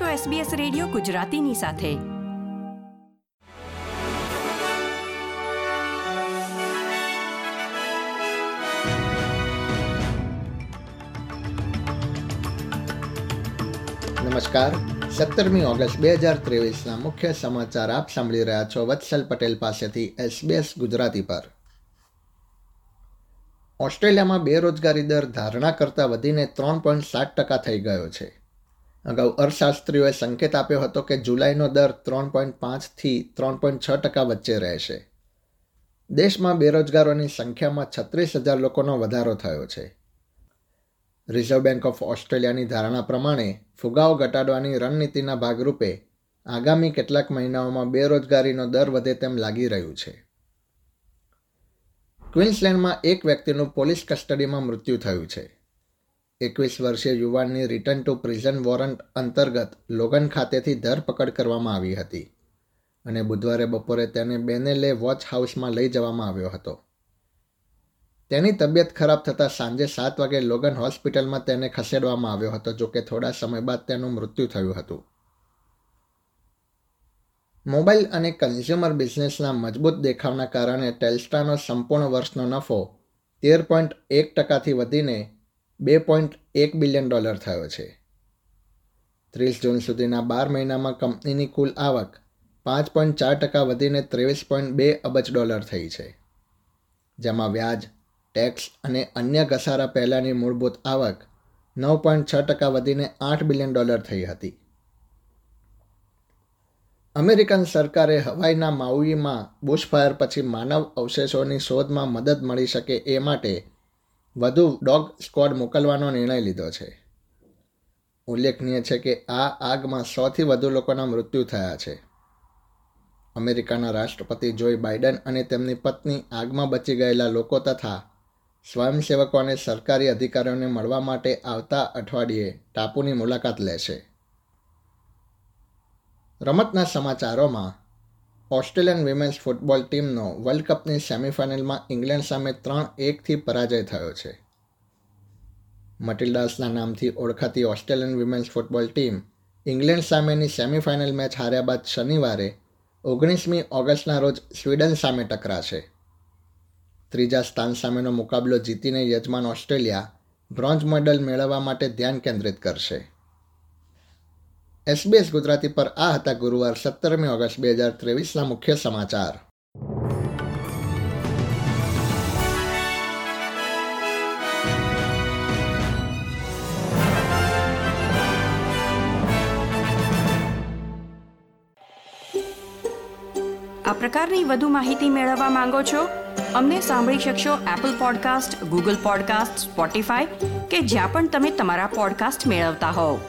છો SBS radio ગુજરાતીની સાથે. નમસ્કાર. સત્તરમી ઓગસ્ટ બે હજાર ત્રેવીસના મુખ્ય સમાચાર આપ સાંભળી રહ્યા છો વત્સલ પટેલ પાસેથી એસબીએસ ગુજરાતી પર. ઓસ્ટ્રેલિયામાં બેરોજગારી દર ધારણા કરતાં વધીને ત્રણ પોઈન્ટ સાત ટકા થઈ ગયો છે. અગાઉ અર્થશાસ્ત્રીઓએ સંકેત આપ્યો હતો કે જુલાઈનો દર ત્રણ પોઈન્ટ પાંચથી ત્રણ પોઈન્ટ છ ટકા વચ્ચે રહેશે. દેશમાં બેરોજગારોની સંખ્યામાં છત્રીસ હજાર લોકોનો વધારો થયો છે. રિઝર્વ બેંક ઓફ ઓસ્ટ્રેલિયાની ધારણા પ્રમાણે ફુગાવો ઘટાડવાની રણનીતિના ભાગરૂપે આગામી કેટલાક મહિનાઓમાં બેરોજગારીનો દર વધે તેમ લાગી રહ્યું છે. ક્વિન્સલેન્ડમાં એક વ્યક્તિનું પોલીસ કસ્ટડીમાં મૃત્યુ થયું છે. એકવીસ વર્ષીય યુવાનની રિટર્ન ટુ પ્રિઝન વોરંટ અંતર્ગત લોગન ખાતેથી ધરપકડ કરવામાં આવી હતી અને બુધવારે બપોરે તેને બેનેલે વોચ હાઉસમાં લઈ જવામાં આવ્યો હતો. તેની તબિયત ખરાબ થતાં સાંજે સાત વાગે લોગન હોસ્પિટલમાં તેને ખસેડવામાં આવ્યો હતો જોકે થોડા સમય બાદ તેનું મૃત્યુ થયું હતું. મોબાઈલ અને કન્ઝ્યુમર બિઝનેસના મજબૂત દેખાવના કારણે ટેલ્સ્ટાનો સંપૂર્ણ વર્ષનો નફો તેર પોઈન્ટ એક ટકાથી વધીને બે પોઈન્ટ એક બિલિયન ડોલર થયો છે. ત્રીસ જૂન સુધીના બાર મહિનામાં કંપનીની કુલ આવક પાંચ પોઈન્ટ ચાર ટકા વધીને ત્રેવીસ પોઈન્ટ બે અબજ ડોલર થઈ છે. જેમાં વ્યાજ, ટેક્સ અને અન્ય ઘસારા પહેલાંની મૂળભૂત આવક નવ પોઈન્ટ છ ટકા વધીને આઠ બિલિયન ડોલર થઈ હતી. અમેરિકન સરકારે હવાઈના માઉઈમાં બુશફાયર પછી માનવ અવશેષોની શોધમાં મદદ મળી શકે એ માટે વધુ ડોગ સ્ક્વોડ મોકલવાનો નિર્ણય લીધો છે. ઉલ્લેખનીય છે કે આ આગમાં સોથી વધુ લોકોના મૃત્યુ થયા છે. અમેરિકાના રાષ્ટ્રપતિ જોઈ બાઇડન અને તેમની પત્ની આગમાં બચી ગયેલા લોકો તથા સ્વયંસેવકો અને સરકારી અધિકારીઓને મળવા માટે આવતા અઠવાડિયે ટાપુની મુલાકાત લેશે રમતના સમાચારોમાં ઓસ્ટ્રેલિયન વિમેન્સ ફૂટબોલ ટીમનો વર્લ્ડ કપની સેમિફાઇનલમાં ઇંગ્લેન્ડ સામે ત્રણ એકથી પરાજય થયો છે. મટિલ્ડાસના નામથી ઓળખાતી Australian women's football team England સામેની સેમિફાઇનલ મેચ હાર્યા બાદ શનિવારે ઓગણીસમી ઓગસ્ટના રોજ સ્વીડન સામે ટકરાશે. ત્રીજા સ્થાન સામેનો મુકાબલો જીતીને યજમાન ઓસ્ટ્રેલિયા બ્રોન્ઝ મેડલ મેળવવા માટે ધ્યાન કેન્દ્રિત કરશે. એસબીએસ ગુજરાતી પર આ હતા ગુરુવાર સત્તરમી ઓગસ્ટ બે હજાર ત્રેવીસના મુખ્ય સમાચાર. આ પ્રકારની વધુ માહિતી મેળવવા માંગો છો? અમને સાંભળી શકશો Apple podcast Google podcast Spotify કે જ્યાં પણ તમે તમારા પોડકાસ્ટ મેળવતા હોવ.